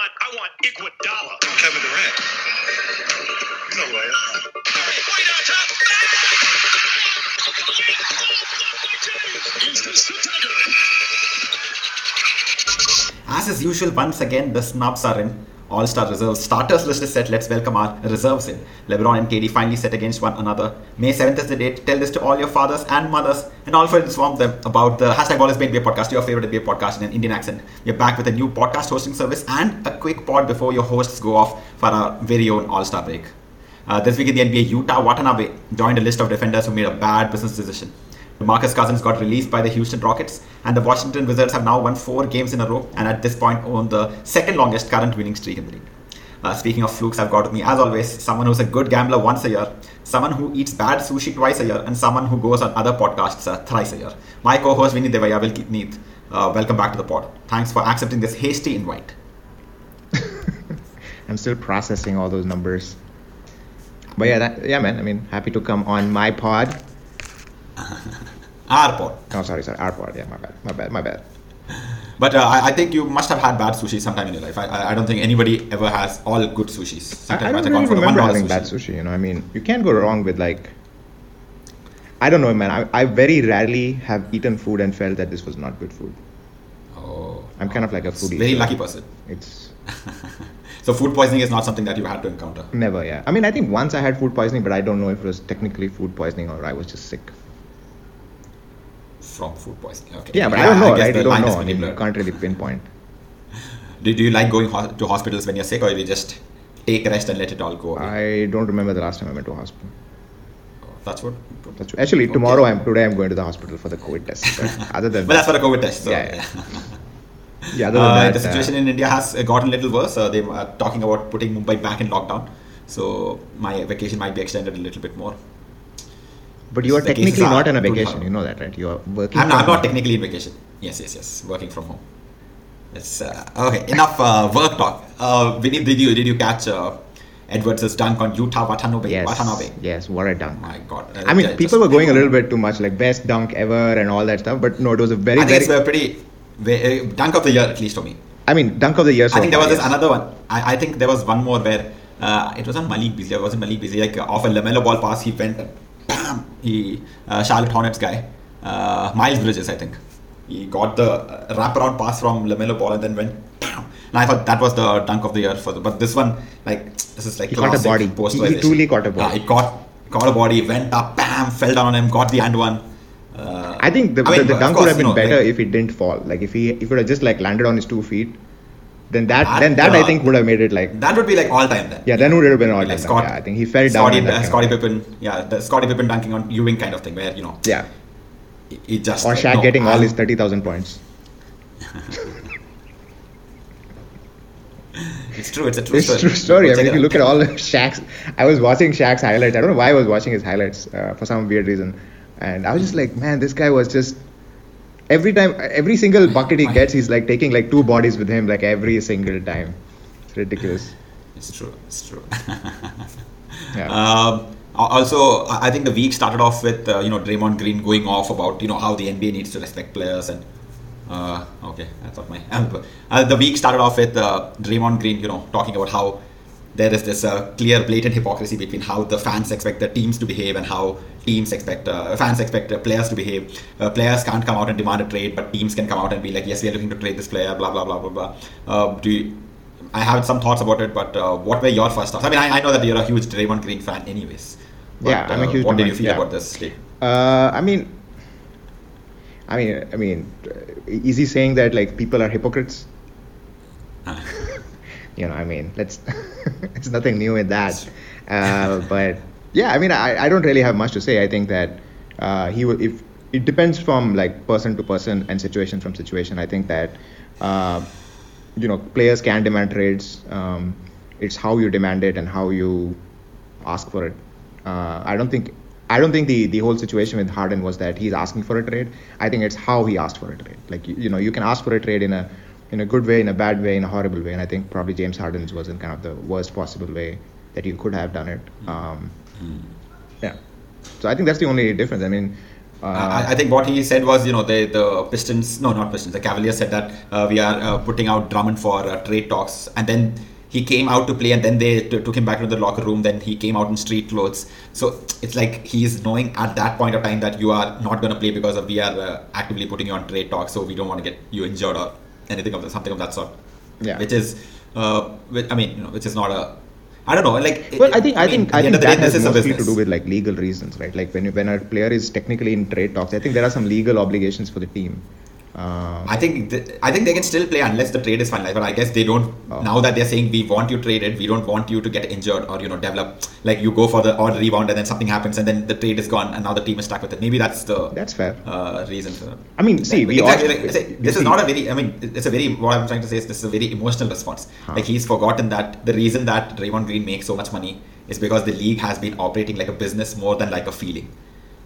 want? I want Iguodala. Kevin Durant. You know who I am. Way down top. Is this the dagger? As is usual, once again, the snubs are in. All star reserves. Starters list is set. Let's welcome our reserves in. LeBron and KD finally set against one another. May 7th is the date. Tell this to all your fathers and mothers and all friends inform them about the hashtag is Made NBA podcast, your favorite NBA podcast in an Indian accent. We're back with a new podcast hosting service and a quick pod before your hosts go off for our very own All Star break. Uh, this week in the NBA, Yuta Watanabe joined a list of defenders who made a bad business decision. Marcus Cousins got released by the Houston Rockets, and the Washington Wizards have now won four games in a row, and at this point own the second longest current winning streak in the league. Uh, speaking of flukes, I've got with me, as always, someone who's a good gambler once a year, someone who eats bad sushi twice a year, and someone who goes on other podcasts uh, thrice a year. My co-host Vinny Devaya will keep neat. Uh, welcome back to the pod. Thanks for accepting this hasty invite. I'm still processing all those numbers. But yeah, that, yeah, man. I mean, happy to come on my pod. Our pod. Oh, sorry, sorry, our pod. Yeah, my bad, my bad, my bad. But uh, I, I think you must have had bad sushi sometime in your life. I, I, don't think anybody ever has all good sushis. I, Sometimes I don't really remember $1 having sushi. bad sushi. You know, I mean, you can't go wrong with like. I don't know, man. I, I very rarely have eaten food and felt that this was not good food. Oh, I'm kind of like a foodie. very lucky person. It's So food poisoning is not something that you had to encounter. never, yeah. I mean, I think once I had food poisoning, but I don't know if it was technically food poisoning or I was just sick. From food poisoning. Okay. Yeah, but I don't know, guess right? the line is know. I pretty mean, you can't really pinpoint. Do, do you like going ho- to hospitals when you're sick, or do you just take rest and let it all go? away? I don't remember the last time I went to a hospital. That's what. That's true. Actually, Okay. tomorrow I'm today I'm going to the hospital for the COVID test. But other than But that's for a COVID test. So, Yeah, yeah. yeah, other than Uh, that, the situation uh, in India has uh, gotten a little worse. Uh, they are talking about putting Mumbai back in lockdown. So my vacation might be extended a little bit more. But you are technically not on a vacation. You know that, right? You are working. I'm, not- I'm not technically in vacation. Yes, yes, yes. Working from home. It's uh, okay. Enough uh, work talk. Uh, Vinny, did you did you catch uh, Edwards' dunk on Yuta Watanabe? Yes. Watanabe. Yes. What a dunk. My God. I mean, people were going a little bit too much, like best dunk ever and all that stuff. But no, it was a very, I think very. it's a pretty uh, dunk of the year at least for me. I mean, dunk of the year. So I think there was this another one. I, I think there was one more where uh, it was on Malik Beasley. It wasn't Malik Beasley. Like uh, off a Lamelo ball pass, he went He uh, Charlotte Hornets guy, uh, Miles Bridges, I think. He got the uh, wraparound pass from Lamelo ball and then went. Bam. And I thought that was the dunk of the year for the. But this one, like this is like He caught a body. He- he truly caught a body. Yeah, he caught caught a body, went up, bam, fell down on him, got the and one. Uh, I think the, I mean, the, the dunk course, would have you been know, better like- if it didn't fall. Like if he if it had just like landed on his two feet, then that, That, then that I uh, think would have made it like That would be like all time then. yeah, then would have been all Like time. Scott- yeah, I think he fell down. Scottie, and uh, Scottie Pippen, yeah, the Scottie Pippen dunking on Ewing kind of thing, where you know, Yeah, he- he just or Shaq no, getting all I'm- his thirty thousand points. It's true. It's a true It's a story. true story. I mean, if you look at all the Shaq's, I was watching Shaq's highlights. I don't know why I was watching his highlights uh, for some weird reason, and I was just like, man, this guy was just every time, every single bucket he gets, he's like taking like two bodies with him, like every single time. It's ridiculous. It's true. It's true. Yeah. um, also, I think the week started off with uh, you know Draymond Green going off about you know how the NBA needs to respect players and uh, okay, I thought my uh, the week started off with uh, Draymond Green you know talking about how there is this uh, clear, blatant hypocrisy between how the fans expect the teams to behave and how teams expect uh, fans expect uh, players to behave. Uh, players can't come out and demand a trade, but teams can come out and be like, yes, we are looking to trade this player. Blah blah blah blah blah. Uh, do you, I have some thoughts about it, but uh, what were your first thoughts? I mean, I, I know that you're a huge Draymond Green fan, anyways. But, Yeah, I'm a huge What did you feel yeah. about this? Uh, I mean, I mean, I mean, is he saying that like people are hypocrites? you know, I mean, let's. it's nothing new in that, uh, but yeah, I mean, I, I don't really have much to say. I think that uh, he will if it depends from like person to person and situation from situation. I think that uh, you know players can demand trades. Um, it's how you demand it and how you ask for it. Uh, I don't think I don't think the, the whole situation with Harden was that he's asking for a trade. I think it's how he asked for a trade. Like you, you know, you can ask for a trade in a in a good way, in a bad way, in a horrible way. And I think probably James Harden's was in kind of the worst possible way that you could have done it. Um, yeah. So I think that's the only difference. I mean, Uh, I, I think what he said was, you know, the the Pistons, no, not Pistons, the Cavaliers said that uh, we are uh, putting out Drummond for uh, trade talks, and then he came out to play, and then they t- took him back into the locker room. Then he came out in street clothes. So it's like he's knowing at that point of time that you are not going to play because of we are uh, actively putting you on trade talks, so we don't want to get you injured or anything of the, something of that sort. Yeah. Which is, uh, which, I mean, you know, which is not a. I don't know. Like, Well, I think I mean, think I think that has this is a mostly to do with like legal reasons, right? Like when you- when a player is technically in trade talks, I think there are some legal obligations for the team. Uh, I think th- I think they can still play unless the trade is finalized. But I guess they don't. Oh. Now that they're saying we want you traded, we don't want you to get injured or you know develop. Like you go for the odd rebound and then something happens and then the trade is gone and now the team is stuck with it. Maybe that's the that's fair. uh, reason for. I mean, see, we exactly. all- like, say, this is not a very. I mean, it's a very. What I'm trying to say is this is a very emotional response. Huh. Like he's forgotten that the reason that Draymond Green makes so much money is because the league has been operating like a business more than like a feeling.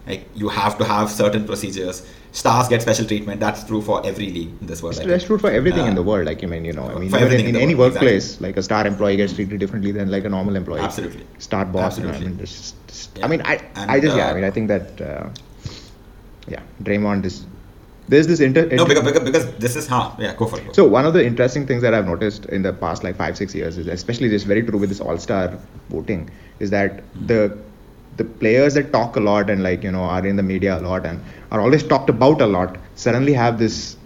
Like you have to have certain procedures. Stars get special treatment. That's true for every league in this world. I That's true for everything in Uh, the world. Like, I mean, you know, I mean, for everything in, in in any world, workplace, like a star employee gets treated differently than like a normal employee. Absolutely. Star boss, you know, I Absolutely. mean, just, just- Yeah. I mean, I, And, I just, yeah, I uh, mean, I think that, uh, yeah, Draymond is, there's this inter. No, inter- because, because, because this is how Yeah, go for it. So one of the interesting things that I've noticed in the past like five six years is especially this very true with this All Star voting is that the the players that talk a lot and like you know are in the media a lot and are always talked about a lot suddenly have this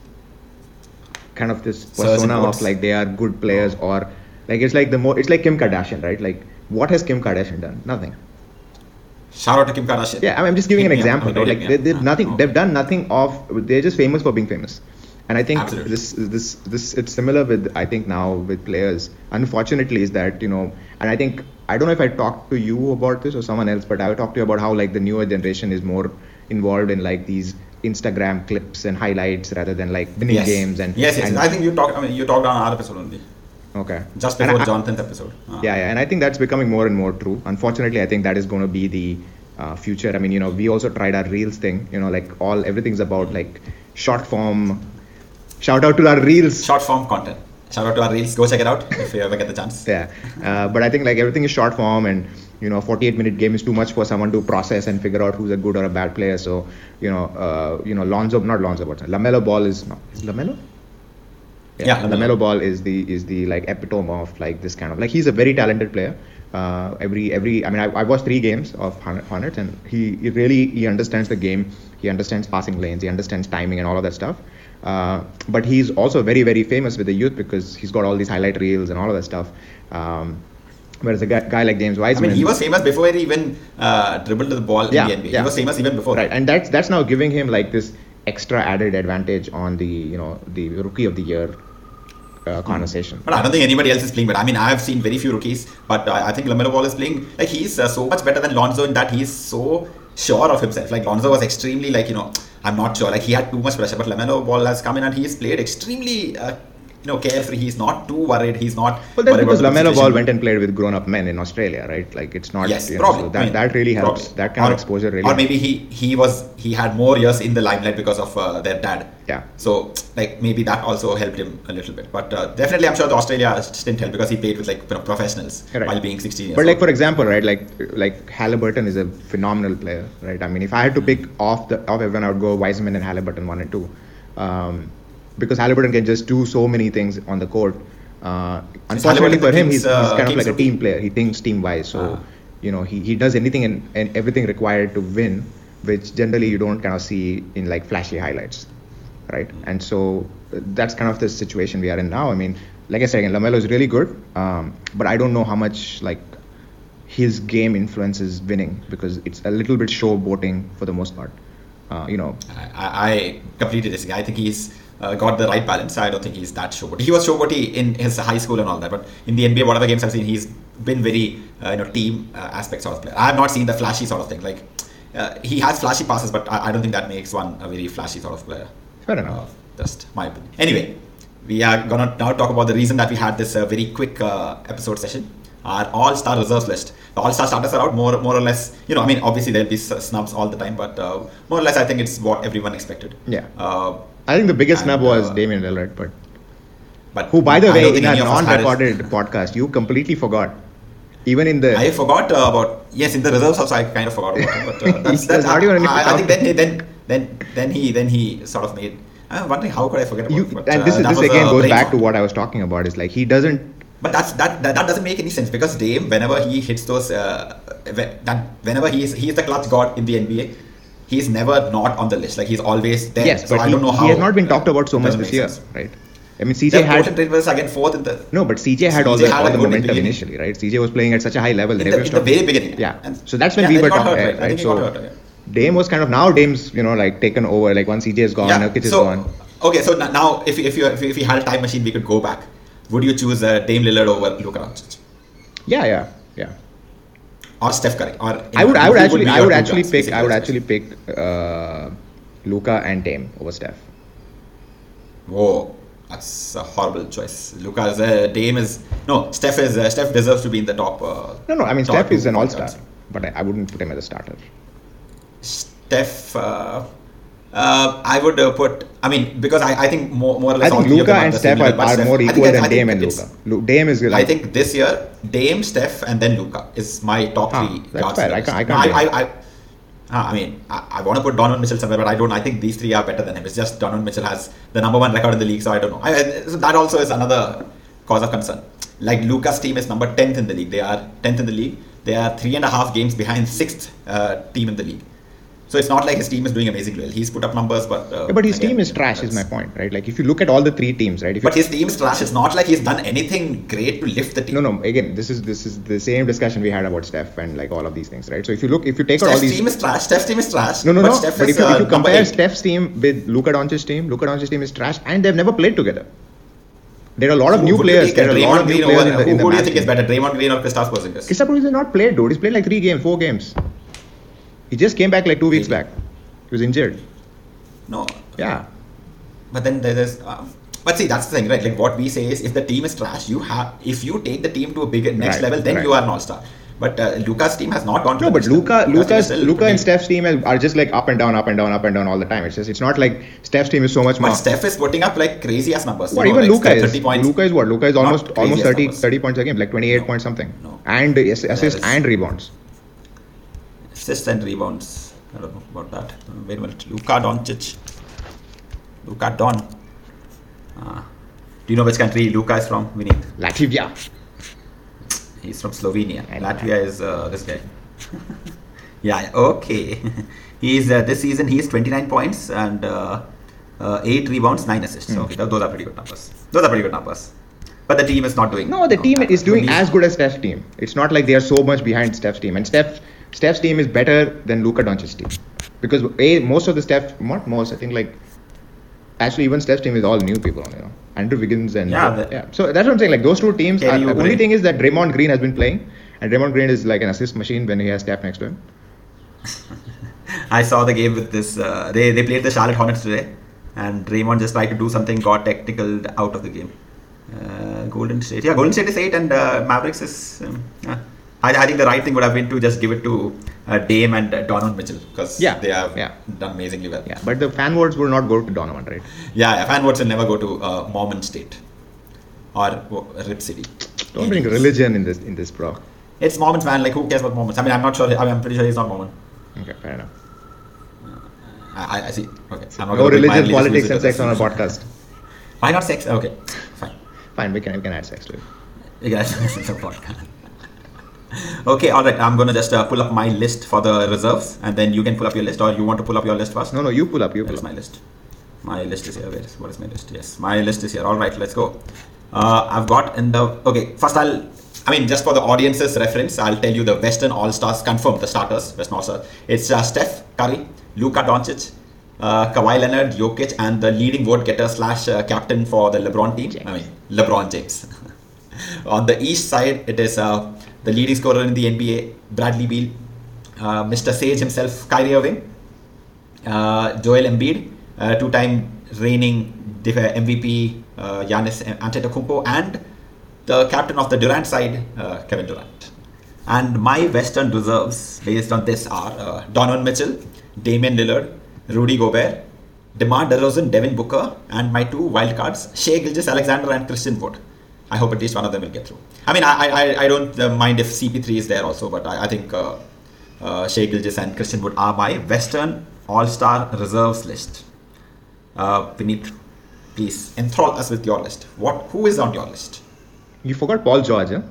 kind of this persona of like they are good players or like it's like the more it's like Kim Kardashian right like what has Kim Kardashian done nothing Shout out to Kim Kardashian. yeah, I mean, I'm just giving an me up. example, right? Like they me did nothing. Ah, They've done nothing of. They're just famous for being famous, and I think Absolutely. this this this it's similar with I think now with players. Unfortunately, is that you know, and I think I don't know if I talked to you about this or someone else, but I talked to you about how like the newer generation is more involved in like these Instagram clips and highlights rather than like winning yes. games and yes, yes. and- I think you talked. I mean, you talked on our episode only, okay just before I- Jonathan's episode. Ah. yeah, yeah, and I think that's becoming more and more true. Unfortunately, I think that is going to be the uh, future. I mean, you know, we also tried our reels thing. You know, like all everything's about like short form. Shout out to our reels. Short form content. Shout out to our reels. Go check it out if you ever get the chance. Yeah, uh, but I think like everything is short form, and you know, 48 minute game is too much for someone to process and figure out who's a good or a bad player. So you know, uh, you know, Lonzo, not Lonzo, but Lamelo Ball is no, is Lamelo. Yeah, Lamelo. LaMelo. Ball is the is the like epitome of like this kind of like he's a very talented player. Uh, every every I mean I, I watched three games of Hornet- Hornets and he, he really he understands the game. He understands passing lanes. He understands timing and all of that stuff. Uh, but he's also very very famous with the youth because he's got all these highlight reels and all of that stuff. Um, whereas a guy, guy like James Wiseman, I mean, he was famous before he even uh, dribbled the ball Yeah, in the NBA. yeah. He was famous even before. right, and that's that's now giving him like this extra added advantage on the you know the rookie of the year uh, conversation. But I don't think anybody else is playing. But I mean, I have seen very few rookies. But I, I think Lamelo Ball is playing like he's uh, so much better than Lonzo in that he's so sure of himself. Like Lonzo was extremely like you know I'm not sure. Like he had too much pressure. But Lamelo Ball has come in and he has played extremely uh, you know carefree. He's not too worried. He's not. Well, that's because Lamelo Ball went and played with grown-up men in Australia, right? Like it's not. Yes, you know, probably. so that, I mean, that really helps. probably. That kind or, of exposure really. Or maybe he he was he had more years in the limelight because of uh, their dad. Yeah. So like maybe that also helped him a little bit. But uh, definitely, I'm sure the Australia didn't help because he played with like you know, professionals Right. while being 16 years. But like for example, right? Like like Halliburton is a phenomenal player, right? I mean, if I had to pick off the off everyone, I would go Wiseman and Halliburton one and two, um, because Halliburton can just do so many things on the court. Uh, unfortunately for him, Kings, he's, he's uh, kind of like a team player. He thinks team wise, so Ah. you know he, he does anything and, and everything required to win, which generally you don't kind of see in like flashy highlights, right? And so uh, that's kind of the situation we are in now. I mean, like I said, again, Lamelo is really good, um, but I don't know how much like his game influences winning because it's a little bit showboating for the most part. Uh, you know, I, I completely disagree. I think he's uh, got the right balance. I don't think he's that showboaty. He was showboaty in his high school and all that, but in the NBA, whatever games I've seen, he's been very uh, you know team uh, aspect sort of player. I have not seen the flashy sort of thing. Like uh, he has flashy passes, but I, I don't think that makes one a very flashy sort of player. fair enough. Uh, just my opinion. Anyway, we are gonna now talk about the reason that we had this uh, very quick uh, episode session. Our all-star reserves list. The all-star starters are out more, more or less. You know, I mean, obviously there'll be snubs all the time, but uh, more or less, I think it's what everyone expected. Yeah. Uh, I think the biggest snub was uh, Damian Lillard, but but who, by the way, in a any of us had it. non-recorded podcast, you completely forgot. Even in the I forgot uh, about yes in the reserves also I kind of forgot about it, but uh, that's, that's not even I, I think then then then then he then he sort of made. I'm wondering how could I forget about You, but, and uh, this is this again goes back to what I was talking about. Is like he doesn't. But that's that, that that doesn't make any sense because Dame, whenever he hits those, uh, whenever he is he is the clutch god in the NBA, he's never not on the list. Like he's always there. Yes, so but I he, don't know how he has not been talked about so much this year, sense. right? I mean, CJ had was again fourth in the no, but CJ had all the had all the momentum beginning. initially, right? CJ was playing at such a high level. in the, in the very beginning. Yeah. And- so that's when yeah, we were talking, hurt, right? I right? think he got So hurt, yeah. Dame was kind of now Dame's you know like taken over. Like once CJ is gone, yeah. Nurkic is so, gone. Okay, so now if you, if you if if you had a time machine, we could go back. Would you choose uh, Dame Lillard over Luka Doncic Yeah, yeah, yeah. Or Steph Curry? Or I would, I would actually, be I would actually pick, I would actually pick uh, Luka and Dame over Steph. Whoa, that's a horrible choice. Luka's uh, Dame is no. Steph is uh, Steph deserves to be in the top. Uh, No, no, I mean Steph is an all-star, guards. but I, I wouldn't put him as a starter. Steph. Uh, uh, I would uh, put. I mean, because I, I think more, more or less. I think Luka and Steph are, are more equal than Dame and Luka. Lu- Dame is I think this year Dame, Steph, and then Luka is my top Ah, three. that's guards fair. I can't- I can't I, I, I, I mean, I, I want to put Donovan Mitchell somewhere, but I don't. I think these three are better than him. It's just Donovan Mitchell has the number one record in the league, so I don't know. So that also is another cause of concern. Like Luka's team is number tenth in the league. They are tenth in the league. They are three and a half games behind sixth uh, team in the league. So it's not like his team is doing amazingly well. He's put up numbers, but uh, Yeah, but his again, team is you trash. Is my point, right? Like if you look at all the three teams, right? If you, But his team is trash. It's not like he's done anything great to lift the team. no, no. Again, this is this is the same discussion we had about Steph and like all of these things, right? So if you look, if you take out all Steph's these, team is trash. Steph's team is trash. no, no, but no. Steph but is, if you, uh, if you number compare. Steph's team with Luka Doncic's team, Luka Doncic's team is trash, and they've never played together. There are a lot of Who new players. There are a lot of new Green players over- in the, who, in the who do you think is better, Draymond Green or Kristaps Porzingis? Kristaps Porzingis not played, dude. He's played like three games, four games. He just came back like two weeks Really? back. He was injured. No. Yeah. But then there is. Um, but see, that's the thing, right? Like what we say is, if the team is trash, you have. If you take the team to a bigger next Right, level, then right. you are an all-star. But uh, Luka's team has not gone to No, the but. Luka, Luka's team is Luka's, Luka and Steph's team are just like up and down, up and down, up and down all the time. It's just, it's not like Steph's team is so much more. But Steph is putting up like crazy ass numbers. What you know, even like Luka is? 30 points. Luka is what? Luka is almost almost as 30, 30 points a game, like 28 No. points something. No. And ass- assists and rebounds. Assists and rebounds. I don't know about that. Wait a minute. Luka Doncic. Luka Don. Ah. do you know which country Luka is from, Vinith? Latvia. He's from Slovenia. Latvia is uh, this guy. yeah, okay. he's uh, this season he's 29 points and uh, uh, 8 rebounds, 9 assists. Hmm. Okay, those are pretty good numbers. Those are pretty good numbers. But the team is not doing No, the team is doing as good as Steph's team. It's not like they are so much behind Steph's team. And Steph, Steph's team is better than Luka Doncic's team. Because a most of the Steph, not most, I think like actually even Steph's team is all new people, you know. Andrew Wiggins and Yeah, yeah. So that's what I'm saying. Like those two teams. Are, the only thing is that Draymond Green has been playing, and Draymond Green is like an assist machine when he has Steph next to him. I saw the game with this. Uh, they they played the Charlotte Hornets today, and Draymond just tried to do something, got technical out of the game. Uh, Golden State, yeah, Golden State is eight, and uh, Mavericks is. Um. I, I think the right thing would have been to just give it to uh, Dame and uh, Donovan Mitchell because Yeah, they have yeah. done amazingly well. Yeah, but the fan votes will not go to Donovan, right? yeah, yeah, fan votes will never go to uh, Mormon State or uh, Rip City. Don't bring religion in this in this, bro. It's Mormons, man. Like, who cares about Mormons? I mean, I'm not sure. I mean, I'm pretty sure he's not Mormon. Okay, fair enough. I, I- I see. Okay. I'm not No gonna bring my religion, politics, and sex on a podcast. Why not sex? Okay, fine. Fine, we can we can add sex to it. You guys listen to the podcast. Okay, all right. I'm gonna just uh, pull up my list for the reserves, and then you can pull up your list, or you want to pull up your list first? No, no, you pull up, you pull is up. my list? My list is here. Where is what is my list? Yes, my list is here. All right, let's go. Uh, I've got in the okay. First, I'll. I mean, just for the audience's reference, I'll tell you the Western All Stars confirmed. The starters, Western All Stars. It's uh, Steph Curry, Luka Doncic, uh, Kawhi Leonard, Jokic, and the leading vote getter slash uh, captain for the LeBron team. I mean, LeBron James. On the East side, it is uh, the leading scorer in the NBA, Bradley Beal, uh, Mr. Sage himself, Kyrie Irving, uh, Joel Embiid, uh, two-time reigning MVP uh, Giannis Antetokounmpo, and the captain of the Durant side, uh, Kevin Durant. And my Western reserves based on this are uh, Donovan Mitchell, Damian Lillard, Rudy Gobert, DeMar DeRozan, Devin Booker, and my two wildcards, Shai Gilgeous-Alexander and Christian Wood. I hope at least one of them will get through. I mean, I I, I don't mind if CP3 is there also, but I, I think uh, uh, Shai Gilgeous and Christian Wood are my Western All Star reserves list. Uh, Vineet, please enthrall us with your list. What? Who is on your list? You forgot Paul George, huh?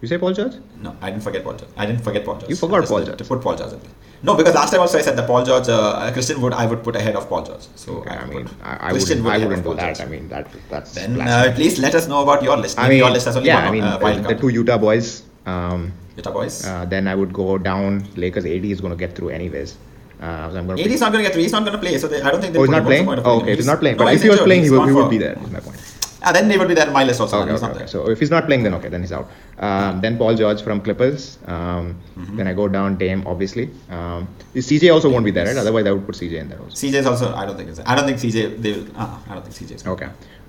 You say Paul George? No, I didn't forget Paul George. I didn't forget Paul George. You forgot Paul to- To George. put Paul George. in there. No, because last time also I said that Paul George, uh, Christian Wood, I would put ahead of Paul George. So Okay, I would mean, I, I Christian wouldn't, Wood I wouldn't do that. George. I mean, that that's. Then uh, please let us know about your list. I mean, your list has only yeah, one I mean, uh, wild the two Utah boys. Um, Utah boys. uh, then I would go down. Lakers 80 is going to get through anyways. Uh, so I'm to. AD is not going to get through. He's not going to play. So they, I don't think they'll Oh, he's not playing. What's the point of Oh, okay, he's not playing, but if he was injured. playing, he would, gone he would be there. Is my point. Ah, then they will be there in my list also. Okay, okay, okay. So if he's not playing, then okay, then he's out. Um, then Paul George from Clippers. Um, Mm-hmm. Then I go down Dame, obviously. Um, CJ also won't be there, right? Otherwise, I would put CJ in there also. CJ is also. I don't think. It's, I don't think CJ. They will. Uh, I don't think CJ is. Okay.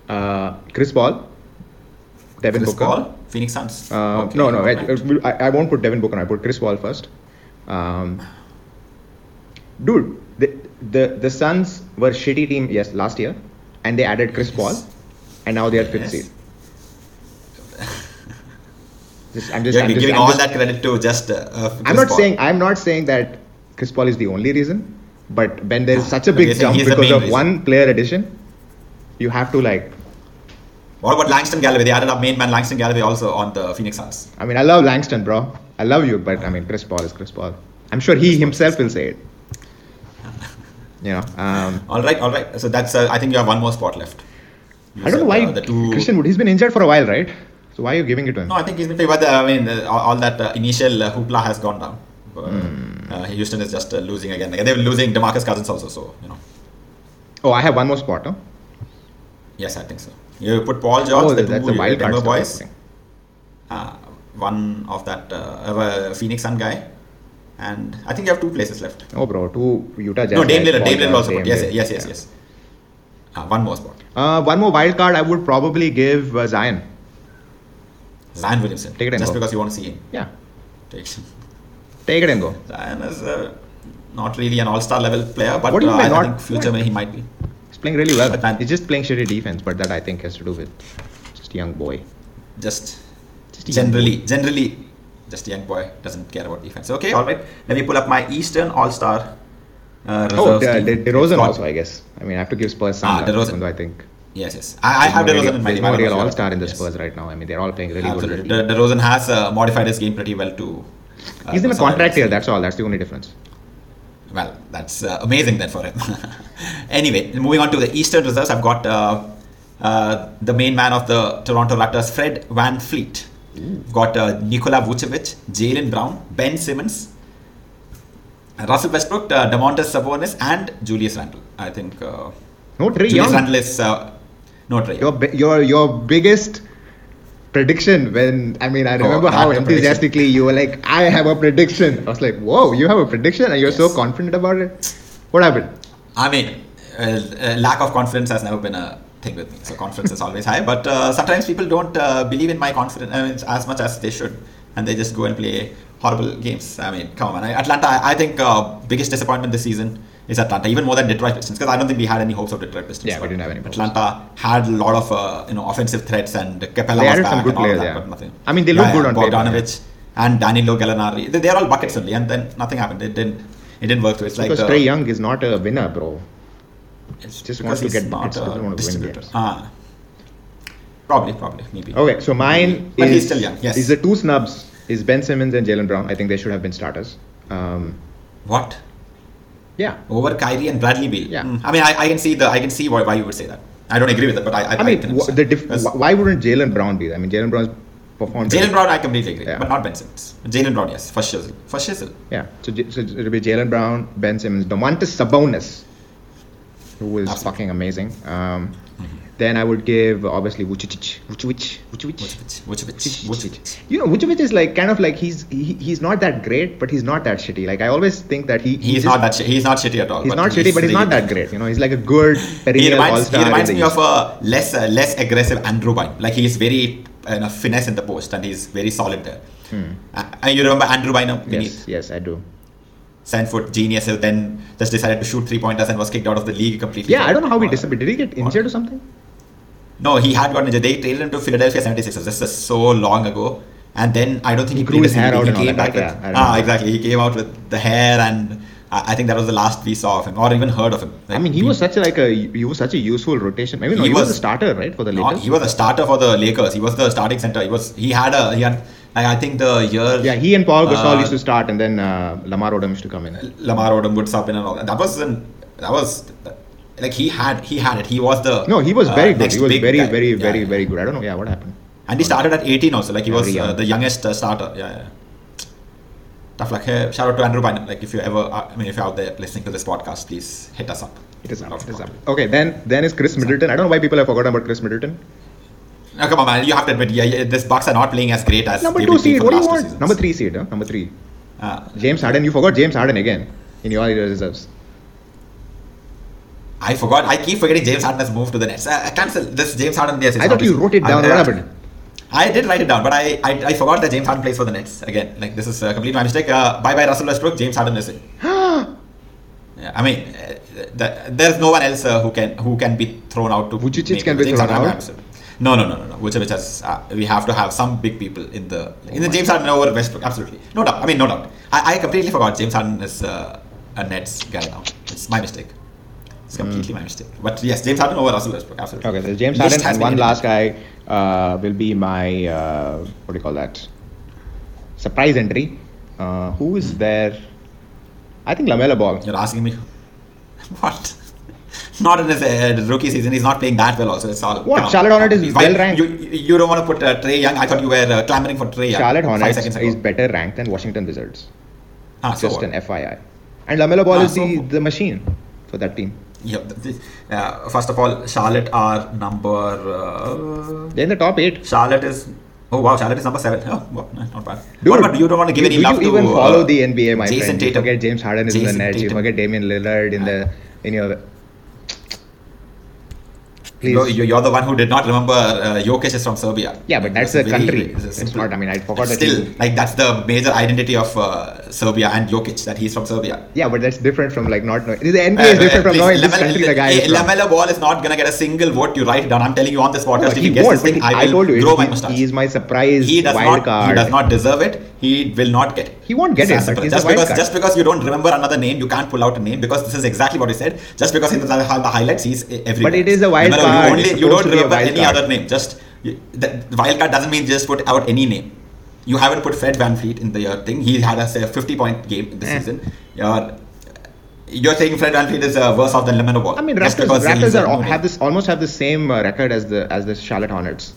Uh, Chris Paul. Devin Chris Booker. Paul, Phoenix Suns. Uh, Okay, no, no, I. I, I won't put Devin Booker. I put Chris Paul first. Um, dude, the, the the Suns were a shitty team yes last year, and they added Chris Paul, and now they are Yes. Just, I'm just, You're I'm giving all just- that credit to just. Uh, uh, I'm not Paul. saying I'm not saying that Chris Paul is the only reason, but when there is such a big jump because of reason. one player addition, you have to like. What about Langston Galloway? They added up main man Langston Galloway also on the Phoenix Suns. I mean, I love Langston, bro. I love you, but I mean, Chris Paul is Chris Paul. I'm sure he himself will say it. You know, um, All right, all right. So that's. Uh, I think you have one more spot left. I don't know why uh, the two. Christian Wood. He's been injured for a while, right? So why are you giving it to him? No, I think he's been. But uh, I mean, uh, all, that uh, initial uh, hoopla has gone down. Uh, Houston is just losing again. They were losing Demarcus Cousins also. So you know. Oh, I have one more spot. Huh? Yes, I think so. You put Paul George, Oh, the that's two wild Denver boys, uh, one of that uh, Phoenix Sun guy, and I think you have two places left. Oh, bro, two Utah Jazz. no, Dame Lillard. Dame Lillard also Dame put. Yes, yes, yes, Yeah. yes. Uh, one more spot. Uh, one more wild card. I would probably give uh, Zion. Zion Williamson. Take it and just go. because you want to see him. Yeah, Take. take it and go. Zion is uh, not really an all-star level player, but What do you uh, mean I not- think future what? he might be. He's playing really well. But man- He's just playing shitty defense, but that I think has to do with just a young boy. Just Just a young generally, generally, just a young boy doesn't care about defense. Okay, all right. Let me pull up my Eastern All-Star uh, Oh, De- De- DeRozan got- also, I guess. I mean, I have to give Spurs some Ah, DeRozan. even though I think Yes, yes. I, I have there's no DeRozan real, in my there's team. no I real all-star in the yes. Spurs right now. I mean, they're all playing really Absolutely. good. De- DeRozan has uh, modified his game pretty well to. Uh, He's in a contract here. That's all. That's the only difference. Well, that's uh, amazing then for him. anyway, moving on to the Eastern reserves, I've got uh, uh, the main man of the Toronto Raptors, Fred VanVleet. We've got uh, Nikola Vucevic, Jaylen Brown, Ben Simmons, Russell Westbrook, uh, Domantas Sabonis, and Julius Randle. I think uh, No, Trae Julius Young. Randle is uh, no Trae. Your your your biggest prediction when I mean I remember Oh, how enthusiastically you were like I have a prediction. I was like, whoa, you have a prediction and you're so confident about it. What happened? I mean, uh, uh, lack of confidence has never been a thing with me. So confidence is always high. But uh, sometimes people don't uh, believe in my confidence I mean, as much as they should, and they just go and play horrible games. I mean, come on. Atlanta. I, I think uh, biggest disappointment this season is Atlanta, even more than Detroit Pistons, because I don't think we had any hopes of Detroit Pistons. Yeah, we didn't have any hopes. Atlanta had a lot of uh, you know offensive threats, and Capela They was back and all players, that, yeah. but nothing. I mean, they look good on paper, Bogdanovic and Danilo Gallinari. They, they're all buckets only, and then nothing happened. It didn't. It didn't work through. It's like because the, Trae Young is not a winner, bro. It's Just wants to get buckets, doesn't want to win games. Ah, probably, probably, maybe. Okay, so mine But is he's still young, yes. is the two snubs is Ben Simmons and Jaylen Brown. I think they should have been starters. Um, What yeah, over Kyrie and Bradley Beal? Yeah. Mm, I mean, I, I can see the I can see why, why you would say that. I don't agree with it, but I I, I mean, understand. the diff- why wouldn't Jaylen Brown be? there? I mean, Jaylen Brown's performed. Jaylen Brown, I completely agree, Yeah. but not Ben Simmons. Jaylen Brown, yes, for shizzle, for shizzle. Yeah, so, so it'll be Jaylen Brown, Ben Simmons, Domantas Sabonis, who is Absolutely. fucking amazing. Um, Then I would give obviously Vucevic, Vucevic, Vucevic. Vucevic, Vucevic. You know, Vucevic is like kind of like he's he, he's not that great, but he's not that shitty. Like I always think that he He's just- not that. Sh- he's not shitty at all. he's not shitty, but he's not that great. You know, he's like a good He perennial reminds, all-star. he reminds me of a less uh, less aggressive Andrew Bynum. Like he's very uh, you know, finesse in the post and he's very solid there. Uh, and you remember Andrew Bynum? Hmm. Yes, yes, I do. foot genius who then just decided to shoot three pointers and was kicked out of the league completely. Yeah, I don't know how he disappeared. Did he get injured or something? No, he had gotten injured. They traded him to Philadelphia 76ers. This is so long ago. And then I don't think He he, grew his hair out He came back with I ah exactly. He came out with the hair and I, I think that was the last we saw of him, or even heard of him. I mean, he we- was such a, like a he was such a useful rotation. Maybe no, He he, was, was- a starter, right, for the No, Lakers. he was a starter for the Lakers. He was the starting center. He was he had a he had like, I think the year yeah, he and Paul Gasol uh, used to start, and then uh, Lamar Odom used to come in. Lamar Odom would sub in and all that. That was an, that was like he had he had it. He was the No, he was uh, very good. He was very, guy. very, very, yeah. very good. I don't know. Yeah, what happened? And he started at 18 also. Like he was uh, the youngest uh, starter. Yeah, yeah. Tough luck. Hey, shout out to Andrew Bynum. Like if you ever, uh, I mean, if you're out there listening to this podcast, please hit us up. It is up. Love It is up. Okay, then then is Khris Middleton. I don't know why people have forgotten about Khris Middleton. Now, come on, man. You have to admit, yeah, yeah, this Bucks are not playing as great as Number two seed. What do you want? Number three seed. Huh? Number three. Uh, James Harden. You forgot James Harden again in your reserves. I forgot. I keep forgetting James Harden has moved to the Nets. Uh, cancel this James Harden. Yes, I thought you wrote it down. What happened? I did write it down, but I, I, I forgot that James Harden plays for the Nets again. Like this is a complete my mistake. Uh, bye bye Russell Westbrook. James Harden is it. Yeah, I mean, uh, the, there's no one else uh, who can who can be thrown out to. Make can be James thrown Harden, out? No, no, no, no, no. Vucevic has. Uh, we have to have some big people in the in the my James Harden over Westbrook. Absolutely, no doubt. I mean, no doubt. I, I completely forgot James Harden is uh, a Nets guy now. It's my mistake. It's completely my mistake. But yes, James Harden over Russell Westbrook. Absolutely. Okay, so James Harden and one last guy uh, will be my uh, what do you call that? Surprise entry. Uh, who is there? I think LaMelo Ball. You're asking me what? Not in his uh, rookie season. He's not playing that well. Also, it's all. What? Charlotte Hornets is Why- well ranked. You, you don't want to put uh, Trae Young. I thought you were uh, clamoring for Trae Young. Charlotte five Hornets seconds ago. is better ranked than Washington Wizards. Ah, Just what? an FYI. And LaMelo Ball Ah, is so the, the machine for that team. Yeah, uh, first of all, Charlotte are number. Uh, They're in the top eight. Charlotte is. Oh wow, Charlotte is number seven. Oh, not bad. Dude, what about you? Don't want to give do, any do love you to even follow uh, the NBA, my Jayson friend? You Tatum. forget James Harden is in the Jayson Nets. You Tatum. forget Damian Lillard in the in your. Please. You're, you're the one who did not remember uh, Jokic is from Serbia. Yeah, but that's That's a very- country. it's It's not. I mean, I forgot that. Still, he- like that's the major identity of uh, Serbia and Jokic that he's from Serbia. Yeah, but that's different from like not knowing. The NBA is different from please, knowing this country the guy eh, is. LaMelo Ball is not gonna get a single vote. You write it down. I'm telling you on this podcast. No, if he he gets won't. thing, I I told you, grow my he, mustache. he is my surprise he does wild not. card. He does not deserve it. He will not get it. He won't get It's it, he's just because card. just because you don't remember another name, you can't pull out a name because this is exactly what he said. Just because he doesn't have the highlights, he's everywhere. But it is a wild Remember, card. You, only, you don't to be a remember any card. other name. Just you, the wild card doesn't mean just put out any name. You haven't put Fred VanVleet in the uh, thing. He had a say, 50 point game this Eh. season. You're, you're saying Fred VanVleet is uh, worse off than Lemon Ball. I mean, Raptors, Raptors are have this almost have the same uh, record as the as the Charlotte Hornets,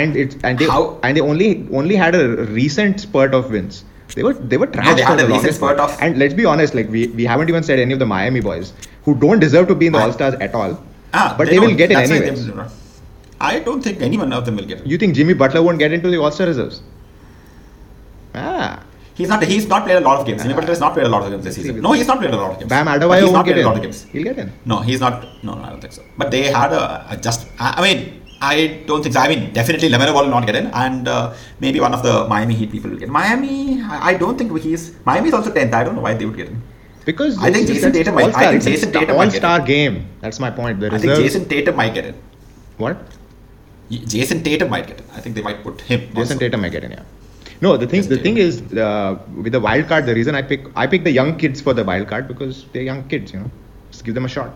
and it's and they How- and they only only had a recent spurt of wins. They were they were trash they for had the a recent spurt of- And let's be honest, like we, we haven't even said any of the Miami boys who don't deserve to be in the All Stars at all. Ah, but they, will don't. get it why anyways. I don't think any one of them will get it. You think Jimmy Butler won't get into the All Star reserves? Ah, He's not. He's not played a lot of games. Jimmy Butler has not played a lot of games this season. No, he's not played a lot of games. Bam Adebayo won't get played in. a lot of games. He'll get in. No, he's not. No, no, I don't think so. But they had a, a just. I mean, I don't think so. I mean, definitely Lamelo Ball will not get in, and uh, maybe one of the Miami Heat people will get. in. Miami, I, don't think he's. Miami is also tenth. I don't know why they would get in. Because I think Jayson Tatum might- I think Jayson Tatum might get All-Star game. That's my point. The I think. Jayson Tatum might get in. What? Jayson Tatum might get in. I think they might put him. Jayson also. Tatum might get in, yeah. No, the thing Jayson the thing is uh, with the wild card. The reason I pick I pick the young kids for the wild card because they're young kids, you know. Just give them a shot.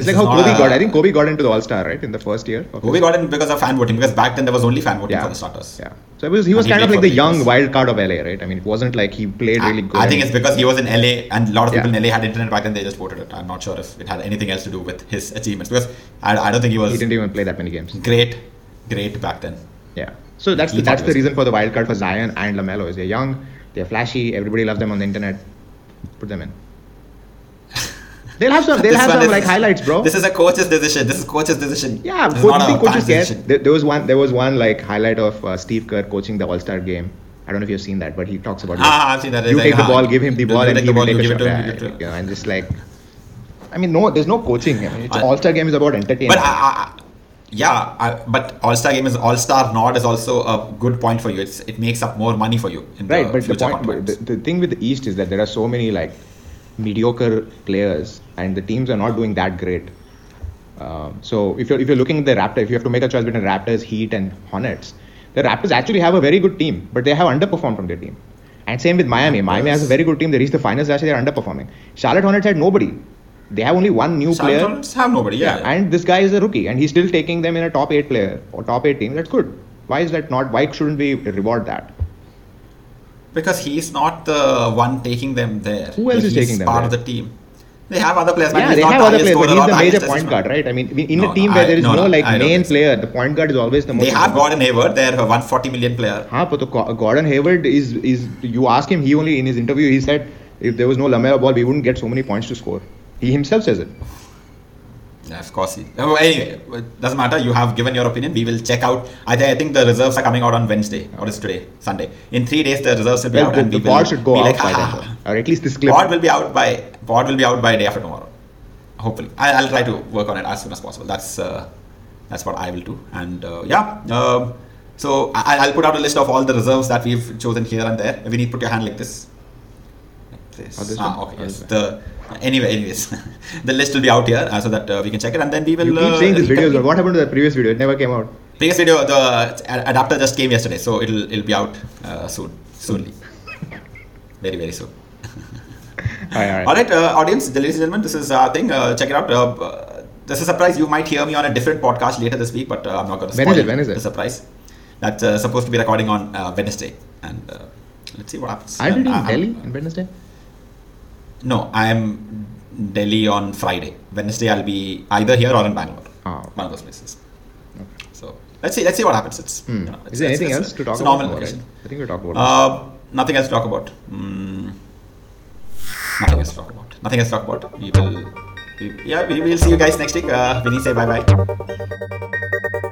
It's like how Kobe a- got. I think Kobe got into the All Star right in the first year. Kobe his- got in because of fan voting. Because back then there was only fan voting yeah, for the starters. yeah. So it was he was And he kind of like the young wild card of LA, right? I mean, it wasn't like he played really I, good. I think it's because he was in LA and a lot of people Yeah. in LA had internet back then. They just voted it. I'm not sure if it had anything else to do with his achievements because I, I don't think he was he didn't even play that many games. great, great back then. Yeah. So that's He the, that's the reason for the wild card for Zion and Lamelo is they're young, they're flashy, everybody loves them on the internet. Put them in. They'll have some. They'll have some is- like highlights, bro. This is a coach's decision. This is coach's decision. Yeah, this is coach, think coaches care. There, there was one. There was one like highlight of uh, Steve Kerr coaching the All Star game. I don't know if you've seen that, but he talks about. Ah, I've seen that. You It's take like, the ball, ah, give him the ball, and the he will take a it shot. Yeah, you give it to him. yeah, and just like, I mean, no, there's no coaching. I mean, All Star game is about entertainment. But I, I, yeah, I, but All Star game is All Star nod is also a good point for you. It's it makes up more money for you right, the but the point, but the, the thing with the East is that there are so many like mediocre players, and the teams are not doing that great. Um, so if you're if you're looking at the Raptors, if you have to make a choice between Raptors, Heat, and Hornets, the Raptors actually have a very good team, but they have underperformed from their team. And same with Miami. Miami has a very good team. They reached the finals last year. They're underperforming. Charlotte Hornets had nobody. They have only one new Charlotte player. Hornets have nobody. Yeah. And this guy is a rookie, and he's still taking them in a top eight player or top eight team. That's good. Why is that not? Why shouldn't we reward that? Because he's not the one taking them there. Who else is he's taking them part there? of the team. They have other players. but yeah, he's they have the other players, but he's the major point guard, right? I mean, in No, a team no, where I- there is no, no, like main player, the point guard is always the most. They have. Gordon Hayward. They're a 140 million player. Huh, but Gordon Hayward is is you ask him. He only in his interview he said if there was no Lamelo ball, we wouldn't get so many points to score. He himself says it. Of course. Oh, anyway, it doesn't matter. You have given your opinion. We will check out. I, th- I think the reserves are coming out on Wednesday, or is today, Sunday. In three days, the reserves will be out, the, and the we will should go be out like, by "Ah, then, ha, ha." or at least this clip. Pod will be out by pod will be out by day after tomorrow. Hopefully, I, I'll try to work on it as soon as possible. That's uh, that's what I will do. And uh, yeah, um, so I, I'll put out a list of all the reserves that we've chosen here and there. We need to put your hand like this. Like this. Oh, this ah, okay. Oh, Yes. The anyway, anyways, the list will be out here uh, so that uh, we can check it, and then we will. you keep uh, saying this video, but what happened to the previous video? It never came out. Previous video, the adapter just came yesterday, so it'll it'll be out uh, soon, soonly, very very soon. All right, all right. All right, uh, audience, ladies and gentlemen, this is our thing. Uh, check it out. Uh, there's a surprise. You might hear me on a different podcast later this week, but uh, I'm not going to When spoil is it? When is it? the surprise. That's uh, supposed to be recording on uh, Wednesday, and uh, let's see what happens. Are you in Delhi on Wednesday? No, I'm Delhi on Friday. Wednesday, I'll be either here or in Bangalore. Oh. One of those places. So let's see. Let's see what happens. It's, Hmm. you know, it's- Is there it's- anything it's else to talk it's a about? normal No, right? I think we'll talk about. Uh, nothing else to talk about. Mm, nothing else to talk about. Nothing else to talk about. We will. We, yeah, we will see you guys next week. Uh, Vinny, say bye bye.